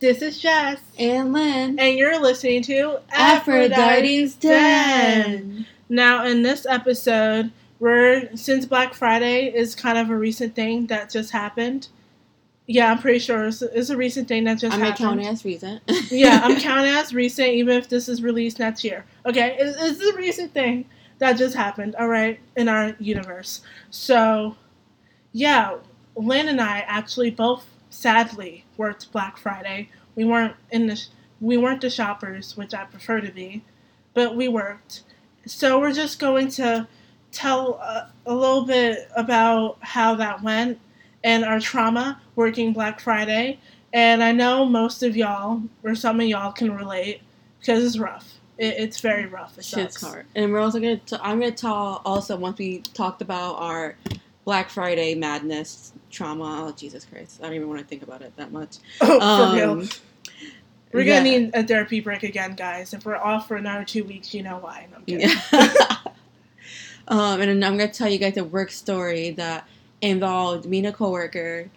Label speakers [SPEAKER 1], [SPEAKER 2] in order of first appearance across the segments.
[SPEAKER 1] This is Jess.
[SPEAKER 2] And Lynn.
[SPEAKER 1] And you're listening to
[SPEAKER 2] Aphrodite's Den.
[SPEAKER 1] Now, in this episode, we're since Black Friday is kind of a recent thing that just happened. Yeah, I'm pretty sure it's, it's a recent thing that just
[SPEAKER 2] I'm
[SPEAKER 1] happened.
[SPEAKER 2] counting as recent.
[SPEAKER 1] yeah, I'm counting as recent, even if this is released next year. Okay, it's, it's a recent thing that just happened. All right, in our universe. So, yeah, Lynn and I actually both sadly worked Black Friday. We weren't in the sh- we weren't the shoppers, which I prefer to be, but we worked. So we're just going to tell a, a little bit about how that went and our trauma working Black Friday. And I know most of y'all, or some of y'all, can relate because it's rough. It, it's very rough. It
[SPEAKER 2] Shit's hard. And we're also gonna. T- I'm gonna tell also once we talked about our Black Friday madness trauma. Oh Jesus Christ! I don't even want to think about it that much.
[SPEAKER 1] Oh, for real.
[SPEAKER 2] Um,
[SPEAKER 1] We're
[SPEAKER 2] yeah.
[SPEAKER 1] gonna need a therapy break again, guys. If we're off for another two weeks, you know why. No, I'm kidding.
[SPEAKER 2] Um, and I'm gonna tell you guys a work story that involved me and a coworker.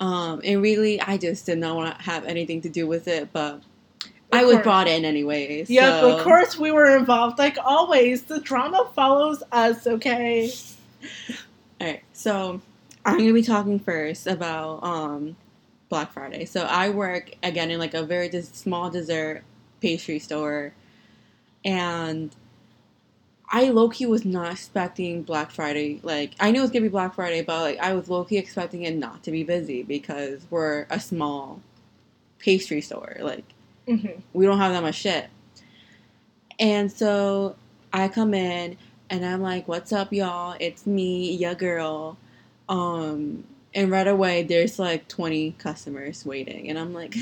[SPEAKER 2] Um, and really, I just did not want to have anything to do with it, but I was brought in anyways.
[SPEAKER 1] Yep,
[SPEAKER 2] so-
[SPEAKER 1] of course we were involved. Like always, the drama follows us. Okay.
[SPEAKER 2] All right, so I'm gonna be talking first about um, Black Friday. So I work again in like a very des- small dessert pastry store, and I low key was not expecting Black Friday. Like I knew it was gonna be Black Friday, but like I was low key expecting it not to be busy because we're a small pastry store. Like
[SPEAKER 1] hmm
[SPEAKER 2] we don't have that much shit. And so I come in and I'm like, "What's up, y'all? It's me, your girl." Um, and right away there's like 20 customers waiting, and I'm like,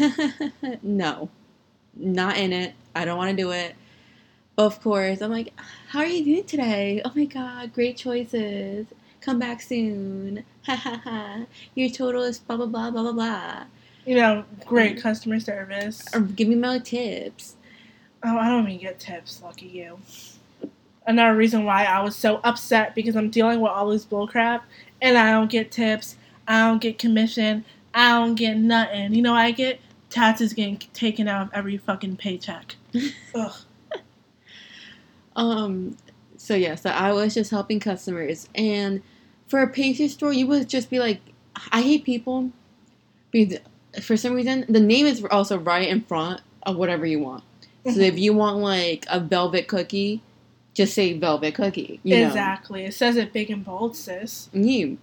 [SPEAKER 2] "No, not in it. I don't want to do it." Of course, I'm like, "How are you doing today? Oh my god, great choices. Come back soon. Ha ha ha. Your total is blah blah blah blah blah blah.
[SPEAKER 1] You know, great customer service.
[SPEAKER 2] Or give me my tips."
[SPEAKER 1] Oh, I don't even get tips. Lucky you. Another reason why I was so upset because I'm dealing with all this bullcrap and I don't get tips. I don't get commission. I don't get nothing. You know what I get? Taxes getting taken out of every fucking paycheck. Ugh.
[SPEAKER 2] Um, so yeah, so I was just helping customers, and for a pastry store, you would just be like, I hate people, because for some reason the name is also right in front of whatever you want. So if you want like a velvet cookie, just say velvet cookie. You know?
[SPEAKER 1] exactly. It says it big and bold, sis.
[SPEAKER 2] You.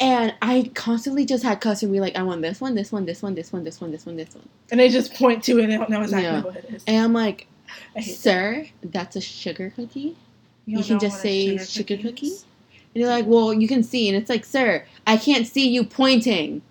[SPEAKER 2] And I constantly just had customers be like, I want this one, this one, this one, this one, this one, this one, this one.
[SPEAKER 1] And they just point to it and they don't know exactly
[SPEAKER 2] Yeah.
[SPEAKER 1] what it is.
[SPEAKER 2] And I'm like,
[SPEAKER 1] hate that.
[SPEAKER 2] sir, that's a sugar cookie. you
[SPEAKER 1] don't
[SPEAKER 2] can just say sugar cookie? And you're like, well, you can see. And it's like, sir, I can't see you pointing.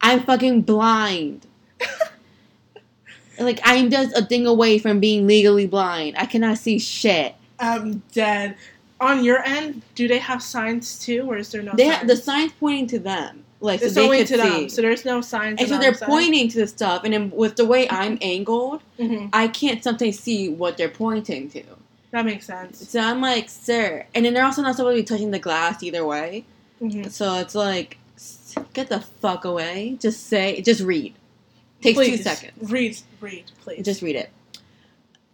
[SPEAKER 2] I'm fucking blind. like, I'm just a thing away from being legally blind. I cannot see shit.
[SPEAKER 1] I'm dead. On your end, do they have signs too, or is there no
[SPEAKER 2] They
[SPEAKER 1] signs?
[SPEAKER 2] ha- the sign's pointing to them. Like,
[SPEAKER 1] it's
[SPEAKER 2] so they could
[SPEAKER 1] to
[SPEAKER 2] see.
[SPEAKER 1] them, so there's no signs.
[SPEAKER 2] and so they're pointing to the stuff. And then with the way I'm angled,
[SPEAKER 1] hmm
[SPEAKER 2] I can't sometimes see what they're pointing to.
[SPEAKER 1] That makes sense.
[SPEAKER 2] So I'm like, sir. And then they're also not supposed to be touching the glass either way.
[SPEAKER 1] hmm
[SPEAKER 2] So it's like, get the fuck away. Just say, just read. Takes
[SPEAKER 1] Please,
[SPEAKER 2] two seconds.
[SPEAKER 1] Read, read, please.
[SPEAKER 2] Just read it.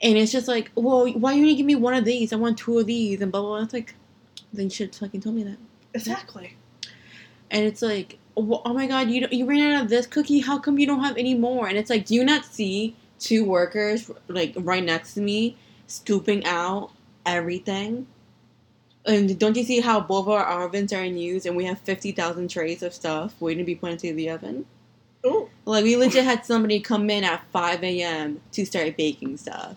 [SPEAKER 2] And it's just like, well, why you only give me one of these? I want two of these, and blah blah. blah. It's like, then you should fucking told me that.
[SPEAKER 1] exactly.
[SPEAKER 2] And it's like, oh oh my god, you don't, you ran out of this cookie. How come you don't have any more? And it's like, do you not see two workers like right next to me scooping out everything? And don't you see how both of our ovens are in use, and we have fifty thousand trays of stuff waiting to be put into the oven?
[SPEAKER 1] Ooh,
[SPEAKER 2] Like we legit had somebody come in at five a.m. to start baking stuff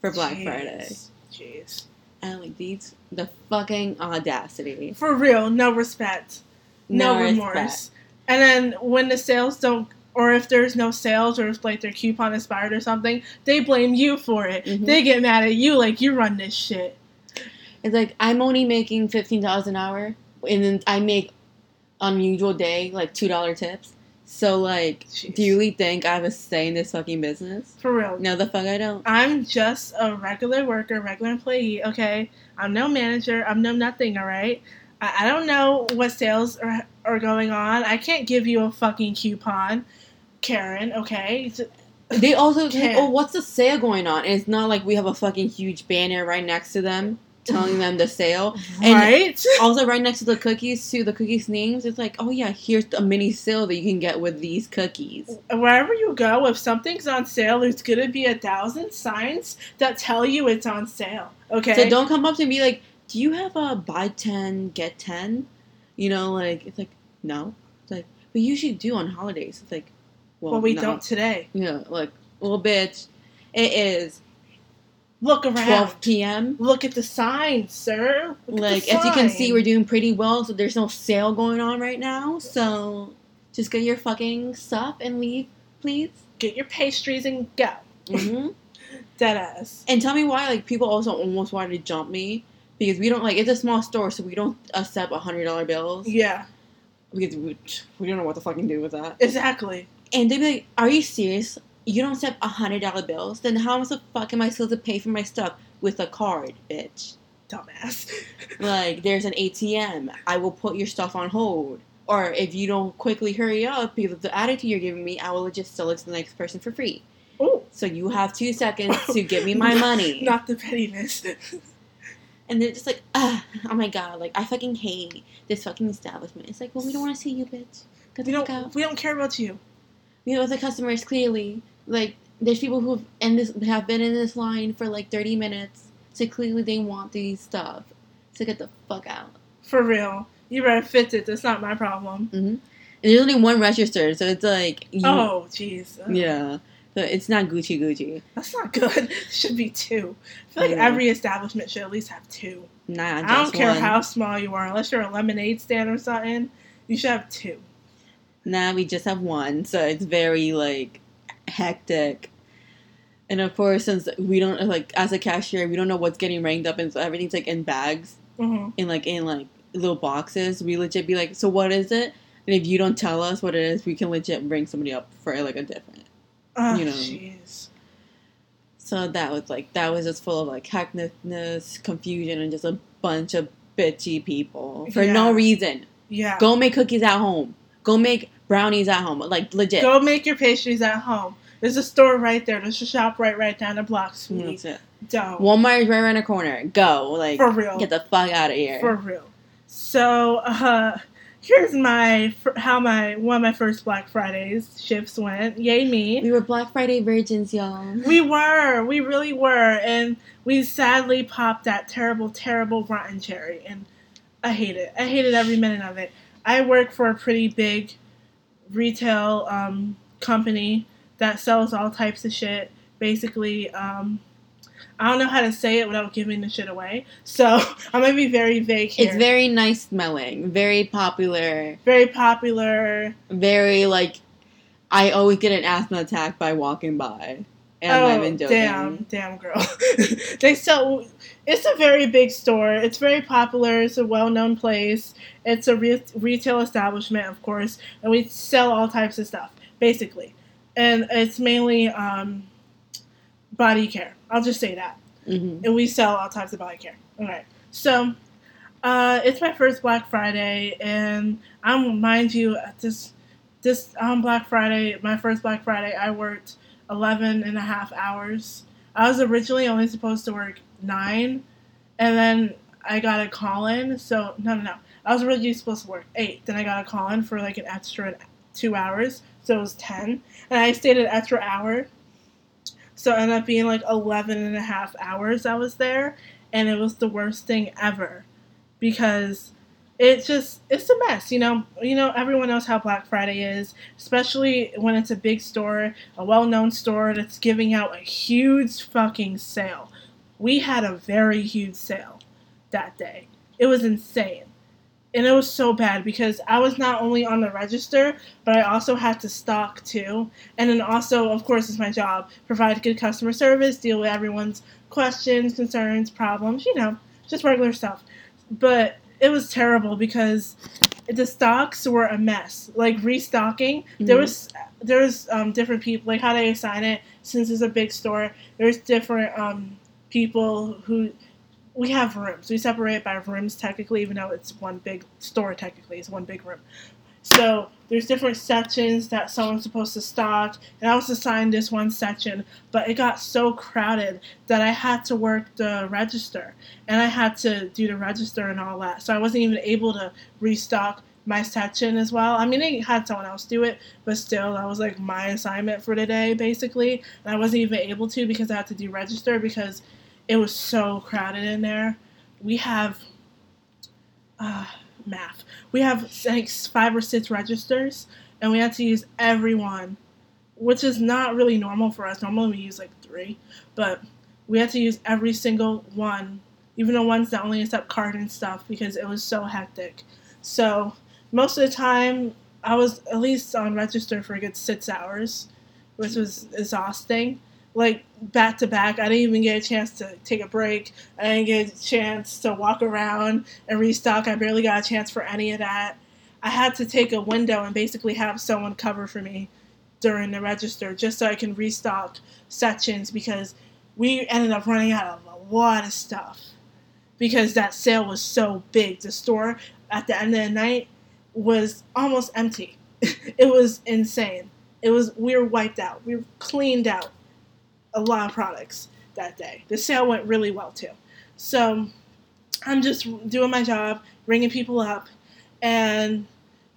[SPEAKER 2] for Black
[SPEAKER 1] jeez.
[SPEAKER 2] Friday,
[SPEAKER 1] Jeez.
[SPEAKER 2] and like these the fucking audacity.
[SPEAKER 1] For real, no respect, no,
[SPEAKER 2] No
[SPEAKER 1] remorse.
[SPEAKER 2] respect.
[SPEAKER 1] And then when the sales don't, or if there's no sales, or if like their coupon expired or something, they blame you for it.
[SPEAKER 2] Mhm.
[SPEAKER 1] They get mad at you like you run this shit.
[SPEAKER 2] It's like I'm only making fifteen dollars an hour, and then I make on usual day like two dollar tips. So like,
[SPEAKER 1] Jeez.
[SPEAKER 2] do you really think I have a say in this fucking business?
[SPEAKER 1] For real.
[SPEAKER 2] No, the fuck I don't.
[SPEAKER 1] I'm just a regular worker, regular employee, okay? I'm no manager. I'm no nothing, all right? I, I don't know what sales are, are going on. I can't give you a fucking coupon. Karen. Okay,
[SPEAKER 2] They also oh,
[SPEAKER 1] Can't.
[SPEAKER 2] oh, what's the sale going on? And it's not like we have a fucking huge banner right next to them telling them the sale. And-
[SPEAKER 1] right?
[SPEAKER 2] Also, right next to the cookies, to the cookies names, it's like, oh yeah, here's a mini sale that you can get with these cookies.
[SPEAKER 1] Wherever you go, if something's on sale, there's gonna be a thousand signs that tell you it's on sale. Okay.
[SPEAKER 2] So don't come up to me like, do you have a buy ten get ten? You know, like it's like no, it's like we usually do on holidays. It's like, well,
[SPEAKER 1] well, we
[SPEAKER 2] no.
[SPEAKER 1] don't today.
[SPEAKER 2] Yeah, like well, bitch, it is
[SPEAKER 1] Look around.
[SPEAKER 2] twelve p.m.
[SPEAKER 1] Look at the signs, sir. Look
[SPEAKER 2] Like as you can see, we're doing pretty well. So there's no sale going on right now. So just get your fucking stuff and leave, please.
[SPEAKER 1] get your pastries and go.
[SPEAKER 2] hmm
[SPEAKER 1] Dead ass.
[SPEAKER 2] And tell me why, like, people also almost wanted to jump me because we don't like it's a small store, so we don't accept a hundred dollar bills
[SPEAKER 1] Yeah,
[SPEAKER 2] because we, we don't know what to fucking do with that.
[SPEAKER 1] exactly.
[SPEAKER 2] And they'd be like, "Are you serious? You don't accept a hundred dollar bills? Then how the fuck am I supposed to pay for my stuff with a card, bitch?
[SPEAKER 1] Dumbass.
[SPEAKER 2] Like, there's an ATM. I will put your stuff on hold." Or if you don't quickly hurry up because of the attitude you're giving me, I will just sell it to the next person for free.
[SPEAKER 1] Ooh,
[SPEAKER 2] So you have two seconds to give me my money.
[SPEAKER 1] not the pettiness.
[SPEAKER 2] And they're just like, oh my god, like I fucking hate this fucking establishment. It's like, well, we don't want to see you, bitch. Get
[SPEAKER 1] we don't.
[SPEAKER 2] out.
[SPEAKER 1] We don't care about you.
[SPEAKER 2] We know the customers clearly. Like, there's people who have in this have been in this line for like 30 minutes, so clearly they want these stuff. So get the fuck out.
[SPEAKER 1] For real. You better fix it. That's not my problem.
[SPEAKER 2] Mm-hmm. And there's only one register, so it's like, you,
[SPEAKER 1] Oh, jeez.
[SPEAKER 2] yeah. So it's not Gucci Gucci.
[SPEAKER 1] That's not good. Should be two. I feel like
[SPEAKER 2] Yeah.
[SPEAKER 1] every establishment should at least have two.
[SPEAKER 2] Nah,
[SPEAKER 1] I don't care
[SPEAKER 2] one.
[SPEAKER 1] how small you are, unless you're a lemonade stand or something. You should have two.
[SPEAKER 2] Nah, we just have one, so it's very like hectic. And of course, since we don't like as a cashier, we don't know what's getting ranged up, and so everything's like in bags,
[SPEAKER 1] hmm
[SPEAKER 2] in like in like little boxes. We legit be like, so what is it? And if you don't tell us what it is, we can legit bring somebody up for like a different.
[SPEAKER 1] Oh,
[SPEAKER 2] You know.
[SPEAKER 1] jeez.
[SPEAKER 2] So that was like that was just full of like hecticness, confusion, and just a bunch of bitchy people for no reason.
[SPEAKER 1] Yeah.
[SPEAKER 2] Go make cookies at home. Go make brownies at home. Like legit.
[SPEAKER 1] Go make your pastries at home. There's a store right there. There's a shop right right down the block, sweetie.
[SPEAKER 2] That's it.
[SPEAKER 1] Don't.
[SPEAKER 2] Walmart is right around the corner. Go. Like,
[SPEAKER 1] For real.
[SPEAKER 2] get the fuck out of here.
[SPEAKER 1] For real. So, uh, here's my how my one of my first Black Fridays shifts went. Yay me.
[SPEAKER 2] we were Black Friday virgins, y'all.
[SPEAKER 1] We were, we really were, and we sadly popped that terrible, terrible rotten cherry, and I hate it. I hated every minute of it. I work for a pretty big retail um, company that sells all types of shit. Basically, um, I don't know how to say it without giving the shit away, so I'm gonna be very vague here.
[SPEAKER 2] It's very nice smelling, very popular,
[SPEAKER 1] very popular.
[SPEAKER 2] very like. I always get an asthma attack by walking by. And
[SPEAKER 1] oh,
[SPEAKER 2] joking.
[SPEAKER 1] damn, damn girl. they sell. It's a very big store. It's very popular. It's a well-known place. It's a re- retail establishment, of course, and we sell all types of stuff, basically. And it's mainly um, body care. I'll just say that.
[SPEAKER 2] hmm
[SPEAKER 1] And we sell all types of body care. All right. so uh, it's my first Black Friday, and I'm mind you, at this this on Black Friday, my first Black Friday, I worked 11 and a half hours. I was originally only supposed to work nine, and then I got a call in. So no, no, no. I was originally supposed to work eight. Then I got a call in for like an extra two hours, so it was ten, and I stayed an extra hour. So it ended up being like 11 and a half hours I was there, and it was the worst thing ever because it just it's a mess, you know. You know everyone knows how Black Friday is, especially when it's a big store, a well-known store that's giving out a huge fucking sale. We had a very huge sale that day. It was insane. And it was so bad because I was not only on the register, but I also had to stock too. And then also, of course, it's my job provide good customer service, deal with everyone's questions, concerns, problems, you know, just regular stuff. But it was terrible because the stocks were a mess. Like restocking, there
[SPEAKER 2] Mhm.
[SPEAKER 1] was there was um, different people like how they assign it since it's a big store. There's different um, people who we have rooms. We separate by rooms technically, even though it's one big store technically. It's one big room. So there's different sections that someone's supposed to stock, and I was assigned this one section, but it got so crowded that I had to work the register, and I had to do the register and all that. So I wasn't even able to restock my section as well. I mean, they had someone else do it, but still, that was like my assignment for today, basically. And I wasn't even able to because I had to do register because it was so crowded in there. We have uh, math. We have like five or six registers, and we had to use every one, which is not really normal for us. Normally, we use like three, but we had to use every single one, even the ones that only accept card and stuff, because it was so hectic. So most of the time I was at least on register for a good six hours, which was exhausting. Like back to back, I didn't even get a chance to take a break. I didn't get a chance to walk around and restock. I barely got a chance for any of that. I had to take a window and basically have someone cover for me during the register just so I can restock sections because we ended up running out of a lot of stuff because that sale was so big. The store at the end of the night was almost empty. it was insane. It was we were wiped out. We were cleaned out a lot of products that day. The sale went really well too. So I'm just doing my job, ringing people up, and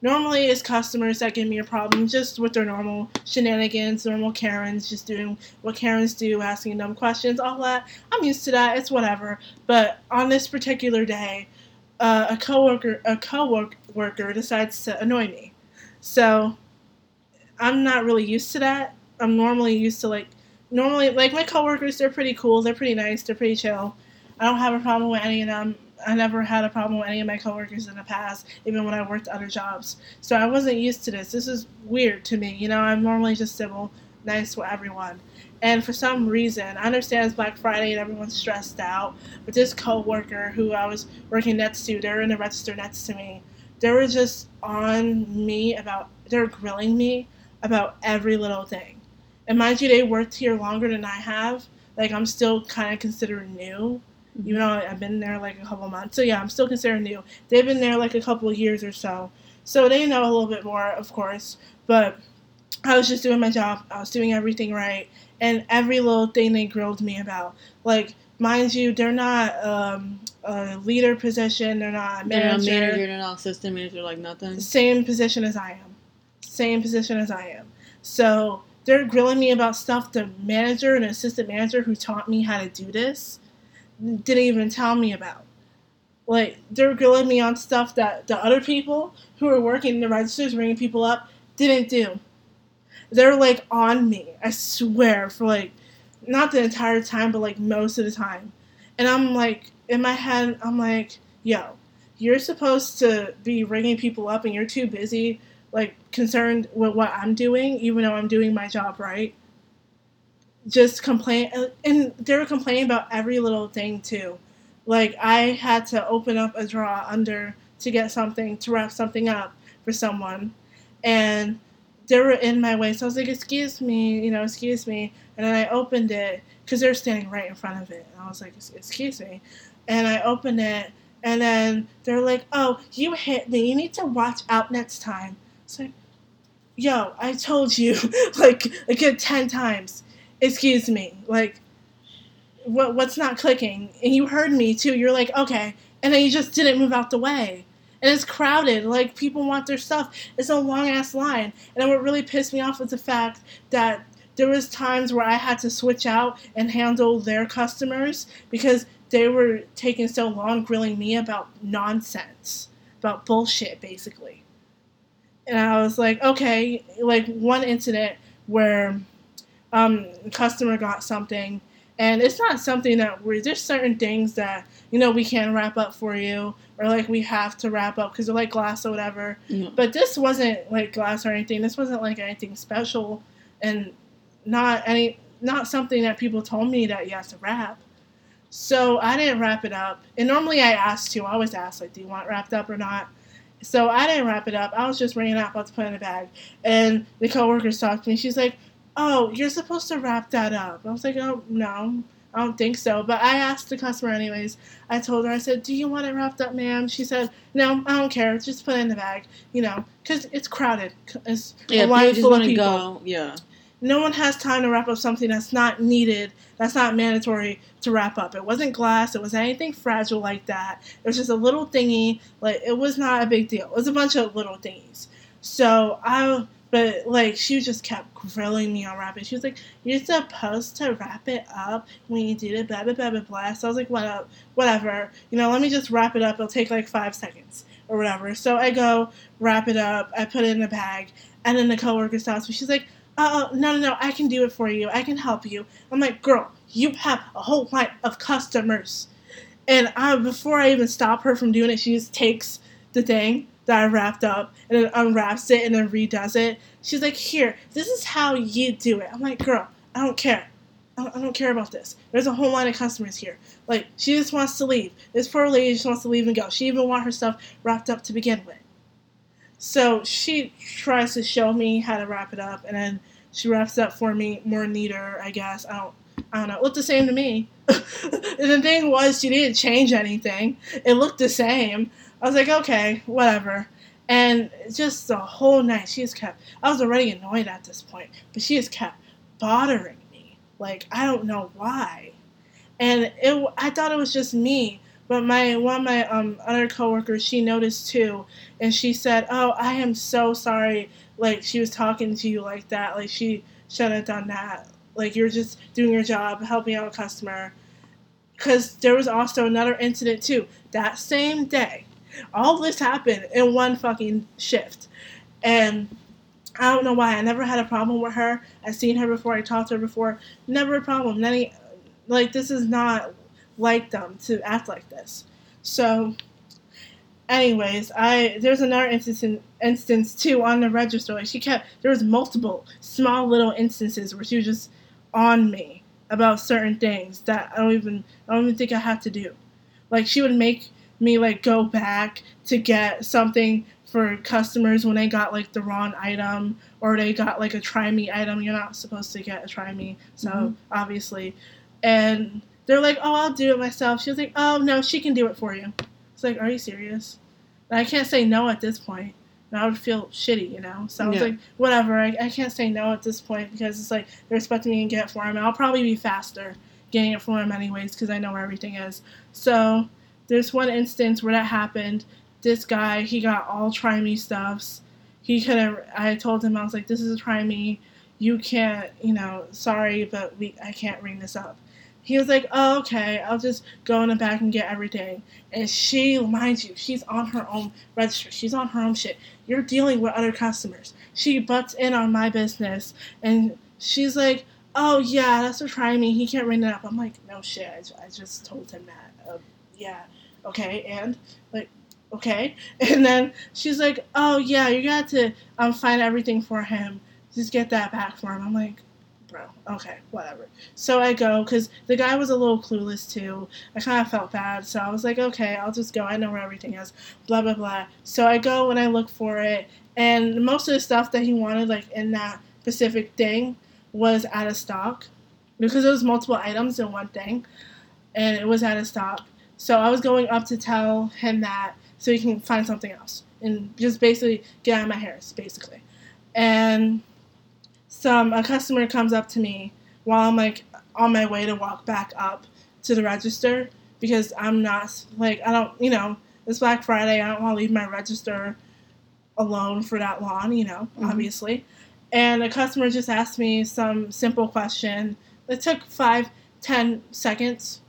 [SPEAKER 1] normally it's customers that give me a problem just with their normal shenanigans, normal Karens, just doing what Karens do, asking dumb questions, all that. I'm used to that. It's whatever. But on this particular day, uh, a coworker a coworker decides to annoy me. So I'm not really used to that. I'm normally used to like normally like my coworkers they're pretty cool, they're pretty nice, they're pretty chill. I don't have a problem with any of them. I never had a problem with any of my coworkers in the past, even when I worked other jobs. So I wasn't used to this. This is weird to me. You know, I'm normally just civil, nice with everyone. And for some reason, I understand it's Black Friday and everyone's stressed out, but this coworker who I was working next to, they're in the register next to me. They were just on me about, they're grilling me about every little thing. And mind you, they worked here longer than I have. Like, I'm still kind of considered new, mm-hmm. even though I've been there like a couple months. So, yeah, I'm still considered new. They've been there like a couple of years or so. So, they know a little bit more, of course. But I was just doing my job, I was doing everything right and every little thing they grilled me about. Like, mind you, they're not um, a leader position. They're not a manager.
[SPEAKER 2] They're not manager. They're not assistant manager. Like nothing.
[SPEAKER 1] Same position as I am. Same position as I am. So they're grilling me about stuff the manager and assistant manager who taught me how to do this didn't even tell me about. Like they're grilling me on stuff that the other people who are working the registers, ringing people up, didn't do they're like on me. I swear for like not the entire time, but like most of the time. And I'm like in my head, I'm like, yo, you're supposed to be ringing people up, and you're too busy like concerned with what I'm doing, even though I'm doing my job right. Just complain, and they were complaining about every little thing too. Like I had to open up a drawer under to get something to wrap something up for someone, and they were in my way. So I was like, excuse me, you know, excuse me. And then I opened it because they were standing right in front of it. And I was like, excuse me. And I opened it. And then they're like, oh, you hit me. You need to watch out next time. So, yo, I told you like a good 10 times. Excuse me. Like, what, what's not clicking? And you heard me too. You're like, okay. And then you just didn't move out the way and it's crowded. Like people want their stuff. It's a long ass line. And what really pissed me off was the fact that there was times where I had to switch out and handle their customers because they were taking so long grilling me about nonsense, about bullshit basically. And I was like, okay, like one incident where um, a customer got something and it's not something that we're there's certain things that you know we can wrap up for you or like we have to wrap up because they're like glass or whatever. But this wasn't like glass or anything. This wasn't like anything special, and not any not something that people told me that you have to wrap. So I didn't wrap it up. And normally I ask to. I always ask like, do you want wrapped up or not? So I didn't wrap it up. I was just bringing it up, about to put it in a bag. And the coworker talked to me. She's like, "Oh, you're supposed to wrap that up." I was like, "Oh no." I don't think so. But I asked the customer anyways. I told her, I said, Do you want it wrapped up, ma'am? She said, No, I don't care. Just put it in the bag, you know, because it's crowded. It's
[SPEAKER 2] Yeah,
[SPEAKER 1] a line full of
[SPEAKER 2] want to
[SPEAKER 1] people.
[SPEAKER 2] go. Yeah.
[SPEAKER 1] No one has time to wrap up something that's not needed, that's not mandatory to wrap up. It wasn't glass, it wasn't anything fragile like that. It was just a little thingy. Like, it was not a big deal. It was a bunch of little thingies. So I, but like, she just kept grilling me on wrapping. She was like, You're supposed to wrap it up when you do the blah, blah, blah, blah, blah. So I was like, what up, whatever. You know, let me just wrap it up. It'll take like five seconds or whatever. So I go wrap it up. I put it in a bag. And then the coworker stops me. She's like, oh, no, no, no, I can do it for you. I can help you. I'm like, girl, you have a whole line of customers. And I, before I even stop her from doing it, she just takes the thing that I wrapped up and then unwraps it and then redoes it. She's like, here, this is how you do it. I'm like, girl, I don't care. I don't, I don't care about this. There's a whole line of customers here. Like, she just wants to leave. This poor lady just wants to leave and go. She even want her stuff wrapped up to begin with. So she tries to show me how to wrap it up, and then she wraps up for me more neater, I guess. I don't, I don't know. It looked the same to me. the thing was, she didn't change anything. It looked the same. I was like, okay, whatever. And just the whole night, she just kept. I was already annoyed at this point, but she just kept bothering me. Like I don't know why. And it, I thought it was just me, but my one of my um other coworkers, she noticed too, and she said, "Oh, I am so sorry. Like she was talking to you like that. Like she shouldn't have done that. Like you're just doing your job, helping out a customer." Because there was also another incident too that same day. All this happened in one fucking shift, and I don't know why. I never had a problem with her. I've seen her before. I talked to her before. Never a problem. Any, like this is not like them to act like this. So, anyways, I there's another instance instance too on the register. Like she kept there was multiple small little instances where she was just on me about certain things that I don't even I don't even think I had to do. Like she would make me like go back to get something for customers when they got like the wrong item or they got like a try me item. You're not supposed to get a try me, so
[SPEAKER 2] Mhm.
[SPEAKER 1] obviously. And they're like, "Oh, I'll do it myself." She was like, "Oh no, she can do it for you." It's like, "Are you serious?" And I can't say no at this point. And I would feel shitty, you know. So I was
[SPEAKER 2] Yeah.
[SPEAKER 1] like, "Whatever." I, I can't say no at this point because it's like they're expecting me to get it for him. And I'll probably be faster getting it for him anyways because I know where everything is. So there's one instance where that happened. This guy, he got all try me stuffs. He couldn't. I told him I was like, "This is a try me. You can't. You know, sorry, but we. I can't ring this up." He was like, "Oh, okay. I'll just go in the back and get everything." And she, mind you, she's on her own register. She's on her own shit. You're dealing with other customers. She butts in on my business, and she's like, "Oh yeah, that's a try me. He can't ring it up." I'm like, "No shit. I, I just told him that. Uh, yeah, okay, and like, okay." And then she's like, "Oh yeah, you got to um find everything for him. Just get that back for him." I'm like, "Bro, okay, whatever." So I go because the guy was a little clueless too. I kind of felt bad, so I was like, "Okay, I'll just go. I know where everything is." Blah blah blah. So I go and I look for it, and most of the stuff that he wanted, like in that specific thing, was out of stock because it was multiple items in one thing, and it was out of stock. So I was going up to tell him that so he can find something else and just basically get out of my hairs, basically. And some a customer comes up to me while I'm like on my way to walk back up to the register because I'm not like I don't you know it's Black Friday I don't want to leave my register alone for that long you know
[SPEAKER 2] Mhm.
[SPEAKER 1] obviously. And a customer just asked me some simple question. It took five ten seconds.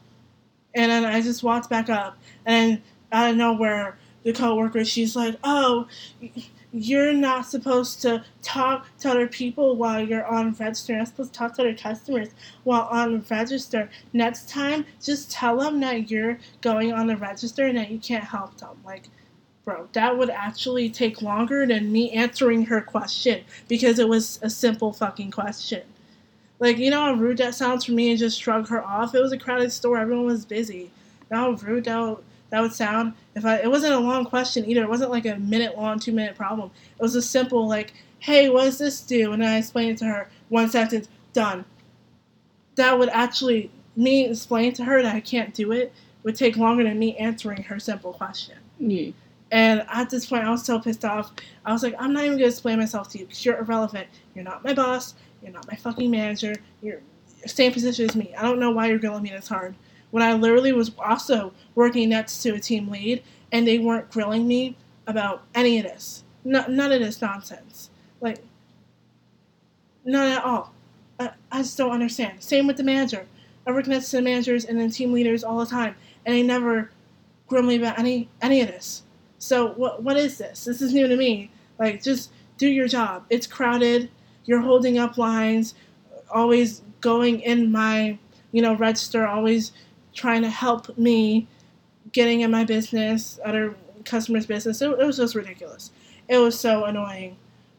[SPEAKER 1] And then I just walked back up. And out of nowhere the coworker she's like oh you're not supposed to talk to other people while you're on register. You're not supposed to talk to other customers while on register. Next time, just tell them that you're going on the register and that you can't help them. Like, bro, that would actually take longer than me answering her question because it was a simple fucking question. Like, you know how rude that sounds for me and just shrug her off? It was a crowded store, everyone was busy. How rude that that would sound if I it wasn't a long question either. It wasn't like a minute long, two minute problem. It was a simple like, "Hey, what does this do?" And I explained it to her. One sentence, done. That would actually me explaining to her that I can't do it would take longer than me answering her simple question.
[SPEAKER 2] Yeah.
[SPEAKER 1] And at this point, I was so pissed off. I was like, I'm not even gonna explain myself to you because you're irrelevant. You're not my boss. You're not my fucking manager. You're same position as me. I don't know why you're grilling me this hard. When I literally was also working next to a team lead, and they weren't grilling me about any of this. No, none of this nonsense. Like, none at all. I, I just don't understand. Same with the manager. I work next to the managers and then team leaders all the time, and they never grill me about any any of this. So what what is this? This is new to me. Like, just do your job. It's crowded. You're holding up lines. Always going in my you know register. Always trying to help me getting in my business, other customers' business. It, it was just ridiculous. It was so annoying.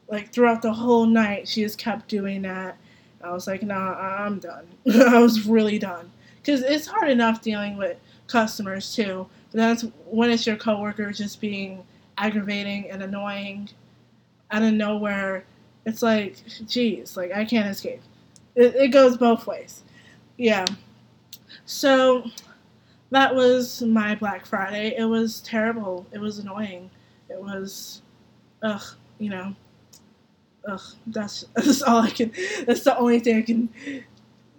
[SPEAKER 1] Like throughout the whole night, she just kept doing that. I was like, nah, I'm done. I was really done. Because it's hard enough dealing with customers too. But that's when it's your coworker just being aggravating and annoying out of nowhere. It's like, geez, like I can't escape. It, it goes both ways. Yeah. So that was my Black Friday. It was terrible. It was annoying. It was, ugh, you know, ugh. That's that's all I can. That's the only thing I can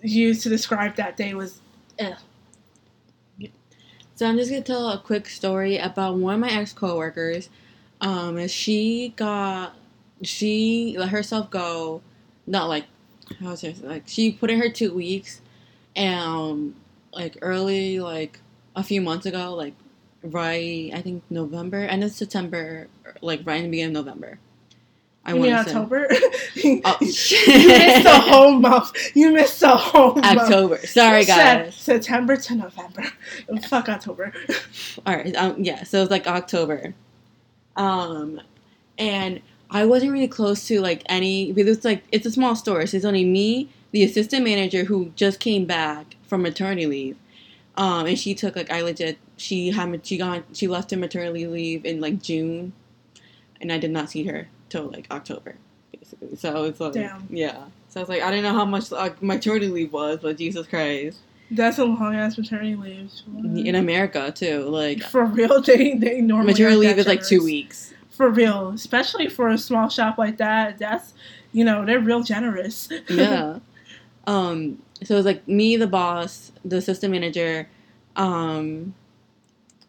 [SPEAKER 1] use to describe that day was, ugh.
[SPEAKER 2] So I'm just gonna tell a quick story about one of my ex coworkers. Um, and she got she let herself go, not like how was it like she put in her two weeks, and um, like early like a few months ago, like right I think November and it's September, like right in the beginning of November. I wanna
[SPEAKER 1] October?
[SPEAKER 2] Oh,
[SPEAKER 1] you missed the whole month. You missed the whole month.
[SPEAKER 2] October. Sorry,
[SPEAKER 1] You said
[SPEAKER 2] guys.
[SPEAKER 1] September to November. Fuck October.
[SPEAKER 2] All right. Um, yeah. So it was like October. Um, and I wasn't really close to like any because it's like it's a small store. So it's only me, the assistant manager who just came back from maternity leave. Um, and she took like I legit she had she got she left her maternity leave in like June, and I did not see her till like October, basically. So it's like
[SPEAKER 1] Damn.
[SPEAKER 2] yeah. So I was like I didn't know how much like, maternity leave was, but Jesus Christ,
[SPEAKER 1] That's a long ass maternity leave.
[SPEAKER 2] in America too, like
[SPEAKER 1] For real, they they normally
[SPEAKER 2] maternity leave is like two weeks.
[SPEAKER 1] For real, especially for a small shop like that. That's you know they're real generous.
[SPEAKER 2] yeah. Um. So it was like me, the boss, the assistant manager, um,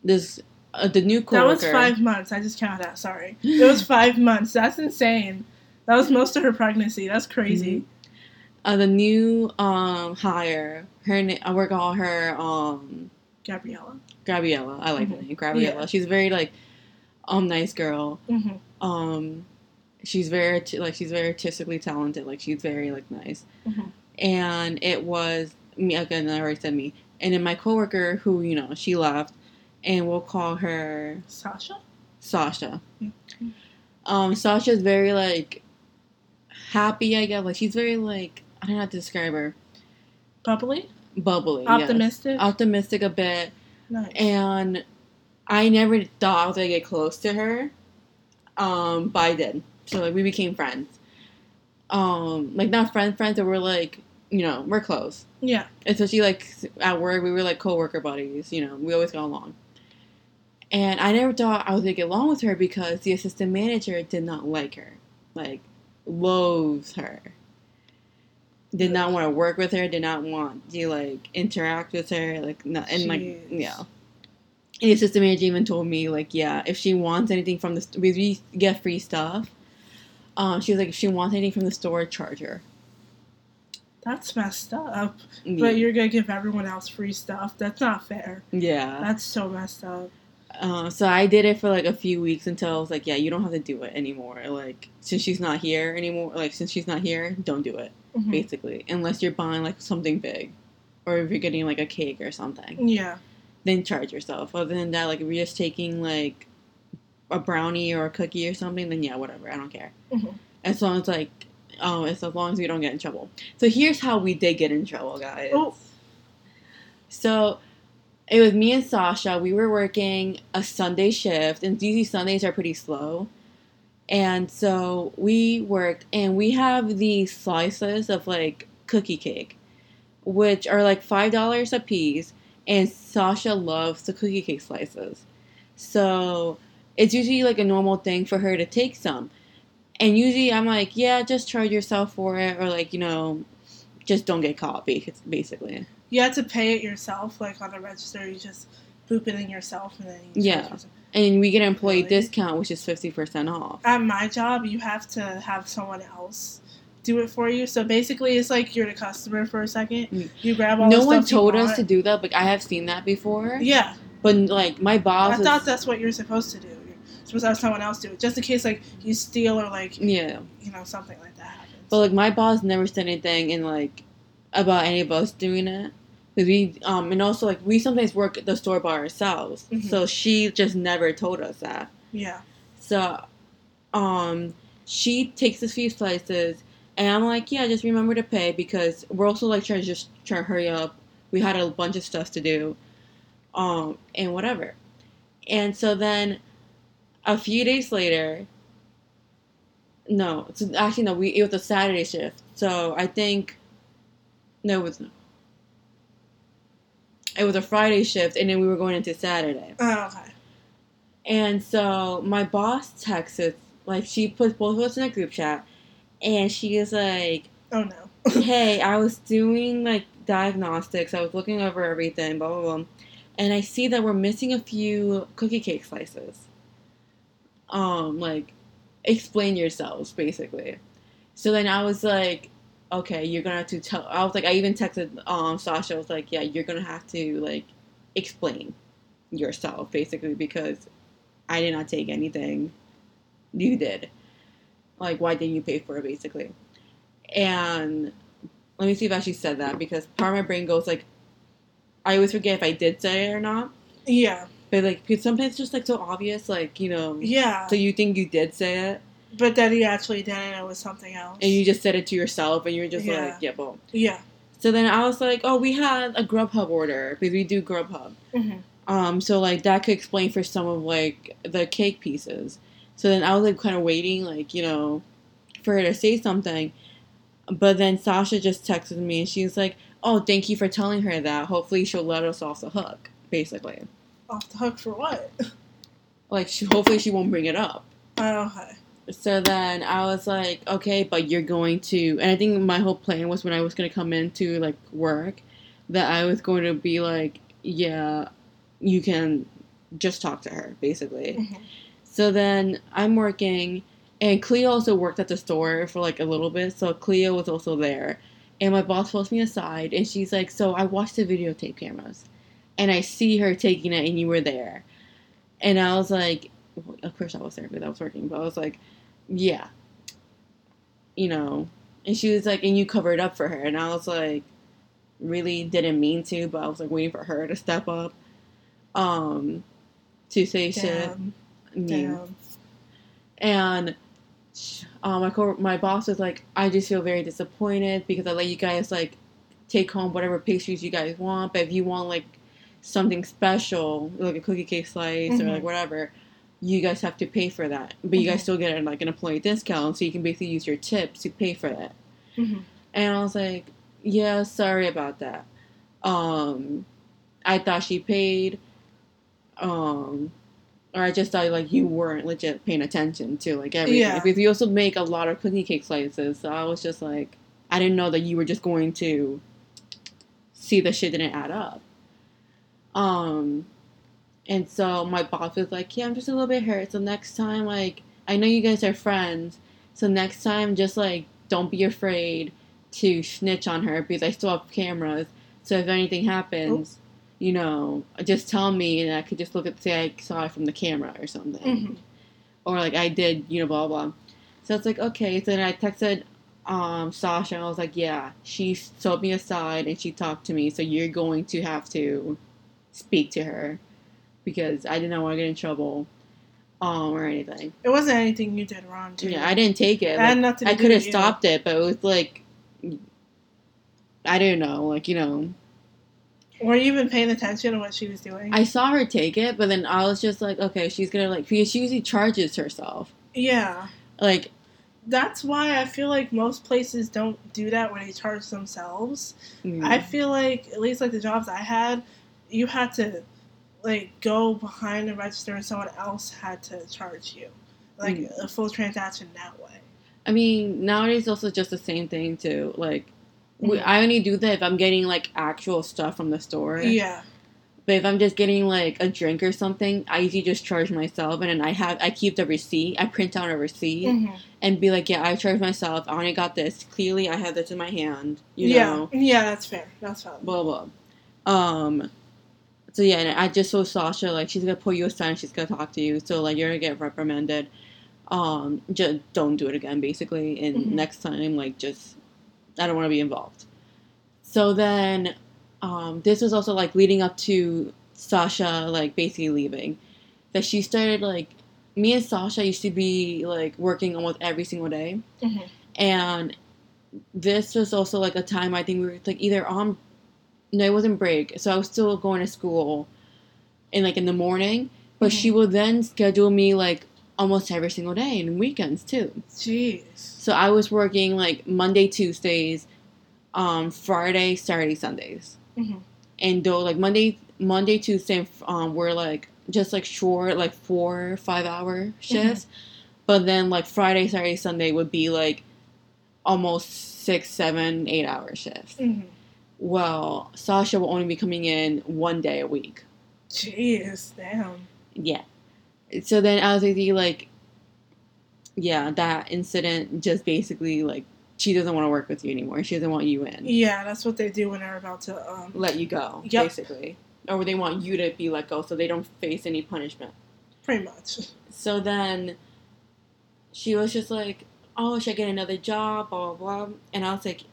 [SPEAKER 2] this uh, the new coworker.
[SPEAKER 1] that was five months. I just counted that. Sorry, it was five months. That's insane. That was most of her pregnancy. That's crazy.
[SPEAKER 2] Uh, the new um hire. Her name. I work call her um
[SPEAKER 1] Gabriella.
[SPEAKER 2] Gabriella. I like the
[SPEAKER 1] Mhm.
[SPEAKER 2] name Gabriella.
[SPEAKER 1] Yeah.
[SPEAKER 2] She's very like um nice girl.
[SPEAKER 1] hmm
[SPEAKER 2] Um, she's very like she's very artistically talented. Like she's very like nice. And it was me again. I already said me. And then my coworker, who you know, she left, and we'll call her
[SPEAKER 1] Sasha.
[SPEAKER 2] Sasha.
[SPEAKER 1] Mhm.
[SPEAKER 2] Um, Sasha's very like happy. I guess like she's very like I don't know how to describe her.
[SPEAKER 1] Bubbly.
[SPEAKER 2] Bubbly, yes.
[SPEAKER 1] Optimistic.
[SPEAKER 2] optimistic a bit,
[SPEAKER 1] nice.
[SPEAKER 2] and I never thought I was gonna get close to her. Um, but I did. So like we became friends. Um, like not friend friends, but we're like you know we're close.
[SPEAKER 1] yeah.
[SPEAKER 2] Especially like at work, we were like coworker buddies. You know, we always got along. And I never thought I was gonna get along with her because the assistant manager did not like her, like loathes her. Did not want to work with her. Did not want to like interact with her. Like no, and like yeah. And the assistant manager even told me like yeah, if she wants anything from the st- we we get free stuff. Um, she was like if she wants anything from the store, charge her.
[SPEAKER 1] That's messed up.
[SPEAKER 2] Yeah.
[SPEAKER 1] But you're gonna give everyone else free stuff. That's not fair.
[SPEAKER 2] yeah.
[SPEAKER 1] That's so messed up.
[SPEAKER 2] Uh, so I did it for like a few weeks until I was like, yeah, you don't have to do it anymore. Like since she's not here anymore, like since she's not here, don't do it.
[SPEAKER 1] Mhm.
[SPEAKER 2] Basically, unless you're buying like something big, or if you're getting like a cake or something,
[SPEAKER 1] Yeah.
[SPEAKER 2] then charge yourself. Other than that, like if you're just taking like a brownie or a cookie or something, then yeah, whatever. I don't care.
[SPEAKER 1] Mhm.
[SPEAKER 2] As long as like, oh, as long as we don't get in trouble. So here's how we did get in trouble, guys.
[SPEAKER 1] Oh.
[SPEAKER 2] So it was me and Sasha. We were working a Sunday shift, and usually Sundays are pretty slow. And so we worked, and we have these slices of like cookie cake. which are like five dollars a piece, and Sasha loves the cookie cake slices, so it's usually like a normal thing for her to take some, and usually I'm like, yeah, just charge yourself for it, or like you know, just don't get caught, basically.
[SPEAKER 1] You have to pay it yourself, like on the register. You just boop it in yourself, and then you
[SPEAKER 2] Yeah.
[SPEAKER 1] yourself.
[SPEAKER 2] And we get an employee
[SPEAKER 1] Really?
[SPEAKER 2] discount, which is fifty percent off.
[SPEAKER 1] At my job, you have to have someone else do it for you. So basically, it's like you're the customer for a second.
[SPEAKER 2] Mm.
[SPEAKER 1] You grab all the
[SPEAKER 2] No one told us to do that, but I have seen that before.
[SPEAKER 1] Yeah,
[SPEAKER 2] But like my boss,
[SPEAKER 1] I thought that's what you're supposed to do. To have someone else do it, just in case like you steal or like
[SPEAKER 2] yeah.
[SPEAKER 1] you know something like that happens.
[SPEAKER 2] But like my boss never said anything in like about any of us doing it. Cause we um and also like we sometimes work at the store by ourselves,
[SPEAKER 1] Mhm.
[SPEAKER 2] so she just never told us that.
[SPEAKER 1] yeah,
[SPEAKER 2] So, um, she takes a few slices, and I'm like, yeah, just remember to pay because we're also like trying to just try to hurry up. We had a bunch of stuff to do, um, and whatever. And so then, a few days later, no, so actually no, we it was a Saturday shift. So I think, no, it was. It was a Friday shift, and then we were going into Saturday.
[SPEAKER 1] oh, okay.
[SPEAKER 2] And so my boss texts us, like she puts both of us in a group chat, and she is like,
[SPEAKER 1] Oh no.
[SPEAKER 2] "Hey, I was doing like diagnostics. I was looking over everything, blah blah blah, and I see that we're missing a few cookie cake slices. Um, like, explain yourselves, basically. So then I was like, okay, you're gonna have to tell. I was like, I even texted um Sasha. I was like, yeah, you're gonna have to like explain yourself, basically, because I did not take anything. You did. Like, why didn't you pay for it, basically? And let me see if I actually said that because part of my brain goes like, I always forget if I did say it or not.
[SPEAKER 1] Yeah,
[SPEAKER 2] But like, because sometimes it's just like so obvious, like you know.
[SPEAKER 1] yeah.
[SPEAKER 2] So you think you did say it,
[SPEAKER 1] but then he actually didn't. It was something else.
[SPEAKER 2] and you just said it to yourself, and you're just
[SPEAKER 1] Yeah.
[SPEAKER 2] like, yeah, well.
[SPEAKER 1] yeah.
[SPEAKER 2] So then I was like, oh, we had a Grubhub order because we do Grubhub.
[SPEAKER 1] hmm
[SPEAKER 2] Um, so like that could explain for some of like the cake pieces. So then I was like kind of waiting, like you know, for her to say something. But then Sasha just texted me and she's like, "Oh, thank you for telling her that. Hopefully she'll let us off the hook." Basically,
[SPEAKER 1] Off the hook for what?
[SPEAKER 2] like she, hopefully she won't bring it up.
[SPEAKER 1] Oh, okay.
[SPEAKER 2] So then I was like, "Okay, but you're going to." And I think my whole plan was when I was going to come into like work, that I was going to be like, "Yeah, you can just talk to her," basically.
[SPEAKER 1] Mhm.
[SPEAKER 2] So then I'm working, and Cleo also worked at the store for like a little bit. So Cleo was also there, and my boss pulls me aside, and she's like, "So I watched the videotape cameras, and I see her taking it, and you were there." And I was like, well, "Of course I was there because I was working," but I was like, "Yeah, you know." And she was like, "And you covered up for her," and I was like, "Really didn't mean to," but I was like waiting for her to step up, um, to say shit.
[SPEAKER 1] Damn.
[SPEAKER 2] mean.
[SPEAKER 1] Damn.
[SPEAKER 2] And uh, my co- my boss was like, I just feel very disappointed because I let you guys like take home whatever pastries you guys want, but if you want like something special, like a cookie cake slice or
[SPEAKER 1] Mhm.
[SPEAKER 2] like whatever, you guys have to pay for that. But you guys
[SPEAKER 1] Mhm.
[SPEAKER 2] still get like an employee discount, so you can basically use your tips to pay for that.
[SPEAKER 1] Mhm.
[SPEAKER 2] And I was like, yeah, sorry about that. Um, I thought she paid. Um, or I just thought like you weren't legit paying attention to like everything.
[SPEAKER 1] Yeah.
[SPEAKER 2] Because you also make a lot of cookie cake slices, so I was just like, I didn't know that you were just going to see the shit didn't add up. Um, and so my boss was like, yeah, I'm just a little bit hurt. So next time, like, I know you guys are friends. So next time, just like, don't be afraid to snitch on her because I still have cameras. So if anything happens, you know, just tell me and I could just look at say I saw it from the camera or something.
[SPEAKER 1] Mhm.
[SPEAKER 2] Or like I did, you know, blah blah. So it's like, okay. So then I texted um Sasha and I was like, yeah, she told me aside and she talked to me, so you're going to have to speak to her because I did not want to get in trouble um or anything.
[SPEAKER 1] It wasn't anything you did wrong, too.
[SPEAKER 2] Yeah, I didn't take it. Like,
[SPEAKER 1] nothing
[SPEAKER 2] I could have
[SPEAKER 1] you.
[SPEAKER 2] stopped it, but it was like I don't know, like you know,
[SPEAKER 1] Were you even paying attention to what she was doing?
[SPEAKER 2] I saw her take it, but then I was just like, okay, she's gonna like because she usually charges herself.
[SPEAKER 1] yeah.
[SPEAKER 2] Like
[SPEAKER 1] that's why I feel like most places don't do that when they charge themselves.
[SPEAKER 2] Mm.
[SPEAKER 1] I feel like at least like the jobs I had, you had to like go behind the register and someone else had to charge you, like
[SPEAKER 2] Mm.
[SPEAKER 1] a full transaction that way.
[SPEAKER 2] I mean, nowadays also just the same thing too. Like, we,
[SPEAKER 1] Mhm.
[SPEAKER 2] I only do that if I'm getting like actual stuff from the store.
[SPEAKER 1] Yeah,
[SPEAKER 2] But if I'm just getting like a drink or something, I usually just charge myself, and then I have I keep the receipt. I print out a receipt
[SPEAKER 1] Mhm.
[SPEAKER 2] and be like, yeah, I charged myself. I only got this. Clearly, I have this in my hand. You
[SPEAKER 1] yeah,
[SPEAKER 2] know,
[SPEAKER 1] yeah. That's fair. That's valid.
[SPEAKER 2] blah blah. Um. So yeah, and I just told Sasha like she's gonna pull you aside. and She's gonna talk to you. So like you're gonna get reprimanded. Um, just don't do it again, basically. And
[SPEAKER 1] Mhm.
[SPEAKER 2] next time, like just I don't want to be involved. So then, um, this was also like leading up to Sasha like basically leaving. That she started like me and Sasha used to be like working almost every single day,
[SPEAKER 1] Mhm.
[SPEAKER 2] and this was also like a time I think we were like either on no, it wasn't break, so I was still going to school in like in the morning, but she would then schedule me like almost every single day and weekends too.
[SPEAKER 1] Jeez.
[SPEAKER 2] So I was working like Monday, Tuesdays, um, Friday, Saturday, Sundays,
[SPEAKER 1] Mhm.
[SPEAKER 2] and though like Monday, Monday, Tuesday, um, were like just like short, like four, five hour shifts, but then like Friday, Saturday, Sunday would be like almost six, seven, eight hour shifts.
[SPEAKER 1] Mhm.
[SPEAKER 2] Well, Sasha will only be coming in one day a week.
[SPEAKER 1] Jeez. Damn.
[SPEAKER 2] Yeah. So then I was thinking, like, yeah, that incident just basically, like, she doesn't want to work with you anymore. She doesn't want you in.
[SPEAKER 1] Yeah, that's what they do when they're about to. Um.
[SPEAKER 2] Let you go,
[SPEAKER 1] Yep.
[SPEAKER 2] basically. Or they want you to be let go so they don't face any punishment.
[SPEAKER 1] Pretty much.
[SPEAKER 2] So then she was just like, oh, should I get another job, blah, blah, blah. And I was like,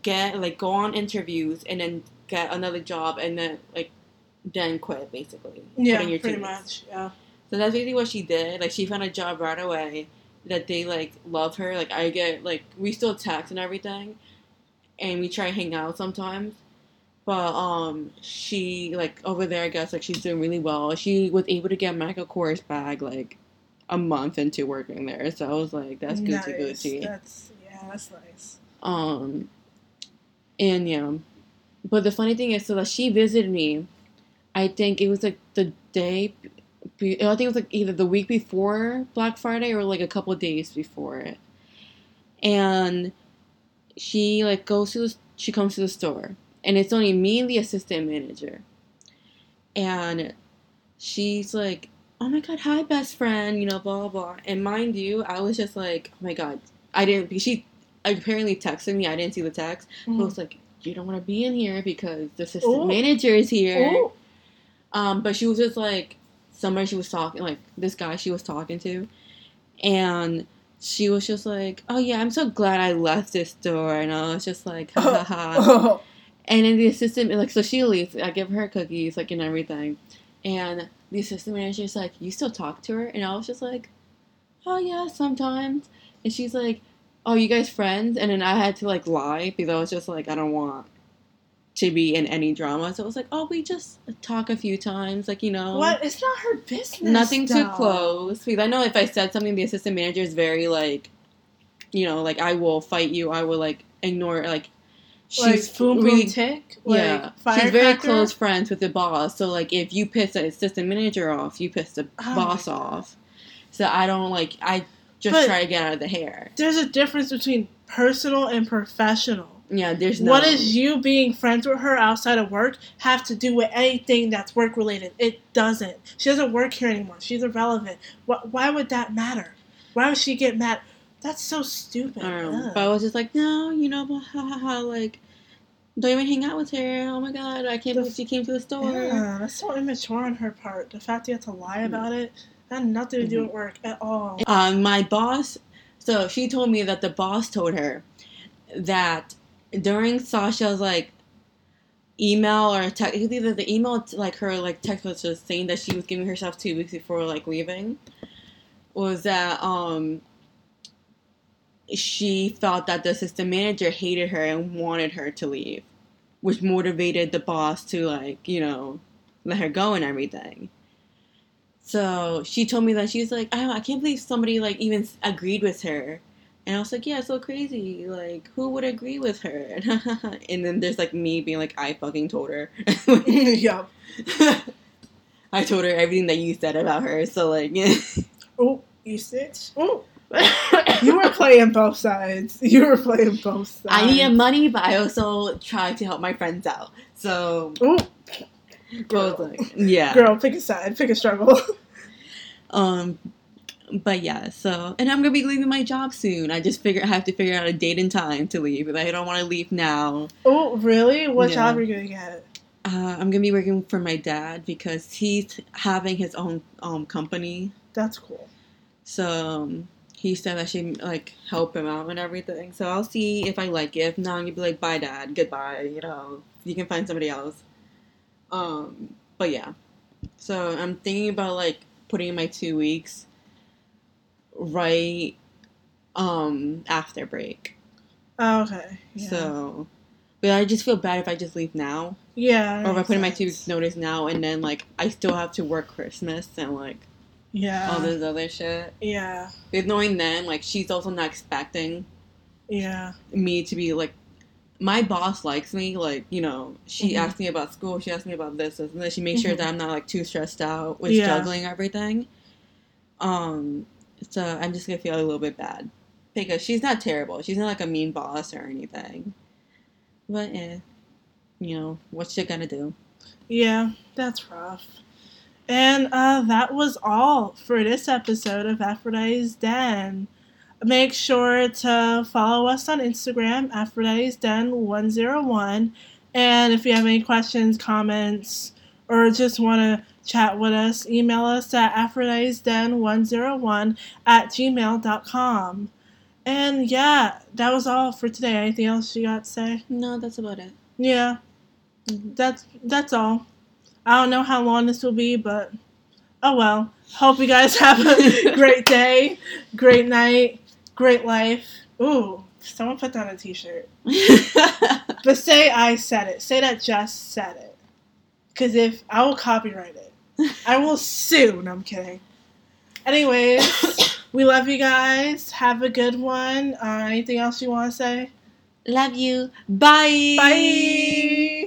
[SPEAKER 2] get, like, go on interviews and then get another job and then, like, then quit, basically.
[SPEAKER 1] Yeah, pretty
[SPEAKER 2] weeks.
[SPEAKER 1] much. Yeah.
[SPEAKER 2] So that's basically what she did. Like she found a job right away that they like love her. Like I get like we still text and everything, and we try to hang out sometimes. But um, she like over there, I guess like she's doing really well. She was able to get Michael Kors bag like a month into working there. So I was like, that's good to
[SPEAKER 1] Nice.
[SPEAKER 2] Gucci.
[SPEAKER 1] That's yeah, that's nice.
[SPEAKER 2] Um, and yeah, but the funny thing is, so that she visited me, I think it was like the day, I think it was like either the week before Black Friday or like a couple days before it, and she like goes to the, she comes to the store, and it's only me and the assistant manager, and she's like. Oh my god, hi best friend, you know, blah blah blah. And mind you, I was just like, oh my god, I didn't she apparently texted me. I didn't see the text. But I was like, you don't want to be in here because the assistant
[SPEAKER 1] Ooh.
[SPEAKER 2] manager is here.
[SPEAKER 1] Ooh.
[SPEAKER 2] Um, but she was just like somebody she was talking like this guy she was talking to, and she was just like, oh yeah, I'm so glad I left this store, and I was just like, ha ha ha. And then the assistant like so she leaves. I give her cookies like and everything, and the assistant manager's like, you still talk to her? And I was just like, oh yeah, sometimes. And she's like, oh, you guys friends? And then I had to like lie because I was just like, I don't want to be in any drama. So I was like, oh, we just talk a few times, like you know,
[SPEAKER 1] What? It's not her business.
[SPEAKER 2] nothing too close. Because I know if I said something, the assistant manager is very like, you know, like I will fight you. I will like ignore like.
[SPEAKER 1] Like
[SPEAKER 2] She's
[SPEAKER 1] boom boom
[SPEAKER 2] really
[SPEAKER 1] tick. Like,
[SPEAKER 2] yeah, she's very
[SPEAKER 1] firecracker?
[SPEAKER 2] close friends with the boss. So like, if you piss the assistant manager off, you piss the
[SPEAKER 1] Oh
[SPEAKER 2] boss off. So I don't like. I just
[SPEAKER 1] But-
[SPEAKER 2] try to get out of the hair.
[SPEAKER 1] There's a difference between personal and professional.
[SPEAKER 2] Yeah, there's no.
[SPEAKER 1] What does you being friends with her outside of work have to do with anything that's work related? It doesn't. She doesn't work here anymore. She's irrelevant. Wh- Why would that matter? Why would she get mad? That's so stupid.
[SPEAKER 2] I don't know.
[SPEAKER 1] Ugh.
[SPEAKER 2] But I was just like, no, you know, ha ha ha. Like, don't even hang out with her. Oh my god, I can't
[SPEAKER 1] The-
[SPEAKER 2] believe she came to the store.
[SPEAKER 1] Yeah, that's so immature on her part. The fact you have to lie mm. about it had nothing to do with work at all.
[SPEAKER 2] Um, my boss, so she told me that the boss told her that during Sasha's like email or text, either the email like her like text was just saying that she was giving herself two weeks before like leaving, was that um she felt that the assistant manager hated her and wanted her to leave, which motivated the boss to like you know let her go and everything. So she told me that she was like, I, I can't believe somebody like even agreed with her And I was like, yeah, it's so crazy. Like, who would agree with her? and then there's like me being like, I fucking told her.
[SPEAKER 1] yup.
[SPEAKER 2] I told her everything that you said about her. So like,
[SPEAKER 1] Oh, you snitch. Oh. you were playing both sides. You were playing both sides.
[SPEAKER 2] I needed money, but I also tried to help my friends out. So
[SPEAKER 1] Ooh,
[SPEAKER 2] Was like, yeah.
[SPEAKER 1] girl, pick a side. Pick a struggle.
[SPEAKER 2] Um, but yeah. So, and I'm gonna be leaving my job soon. I just figure I have to figure out a date and time to leave. But I don't want to leave now.
[SPEAKER 1] oh, really? What
[SPEAKER 2] Yeah.
[SPEAKER 1] job are you gonna get?
[SPEAKER 2] Uh, I'm gonna be working for my dad because he's having his own um company.
[SPEAKER 1] That's cool.
[SPEAKER 2] So um, he said I should like help him out and everything. So I'll see if I like it. If not, I'm gonna be like, bye, dad, goodbye. You know, you can find somebody else. Um, but yeah. So I'm thinking about like putting in my two weeks right um after break.
[SPEAKER 1] Oh, okay. Yeah.
[SPEAKER 2] So, but I just feel bad if I just leave now,
[SPEAKER 1] yeah.
[SPEAKER 2] or if I put in my two weeks notice now, and then like I still have to work Christmas and like
[SPEAKER 1] Yeah.
[SPEAKER 2] all this other shit.
[SPEAKER 1] yeah.
[SPEAKER 2] With knowing then, like she's also not expecting
[SPEAKER 1] Yeah.
[SPEAKER 2] me to be like. My boss likes me, like you know. She
[SPEAKER 1] Mhm.
[SPEAKER 2] asks me about school. She asks me about this, this, and then she makes sure
[SPEAKER 1] Mhm.
[SPEAKER 2] that I'm not like too stressed out with
[SPEAKER 1] Yeah.
[SPEAKER 2] juggling everything. Um, so I'm just gonna feel a little bit bad because she's not terrible. She's not like a mean boss or anything. But eh, you know what's she gonna do?
[SPEAKER 1] Yeah, that's rough. And uh, that was all for this episode of Aphrodite's Den. Make sure to follow us on Instagram, Aphrodite's Den 101. And if you have any questions, comments, or just want to chat with us, email us at Aphrodite's Den 101 at gmail.com. And yeah, that was all for today. Anything else you got to say?
[SPEAKER 2] No, that's about it.
[SPEAKER 1] Yeah,
[SPEAKER 2] Mhm.
[SPEAKER 1] that's that's all. I don't know how long this will be, but oh well. Hope you guys have a great day, great night, great life. Ooh, someone put that on a t-shirt. But say I said it. Say that just said it. Cause if I will copyright it, I will sue. No, I'm kidding. Anyways, we love you guys. Have a good one. Uh, anything else you want to say?
[SPEAKER 2] Love you. Bye.
[SPEAKER 1] Bye.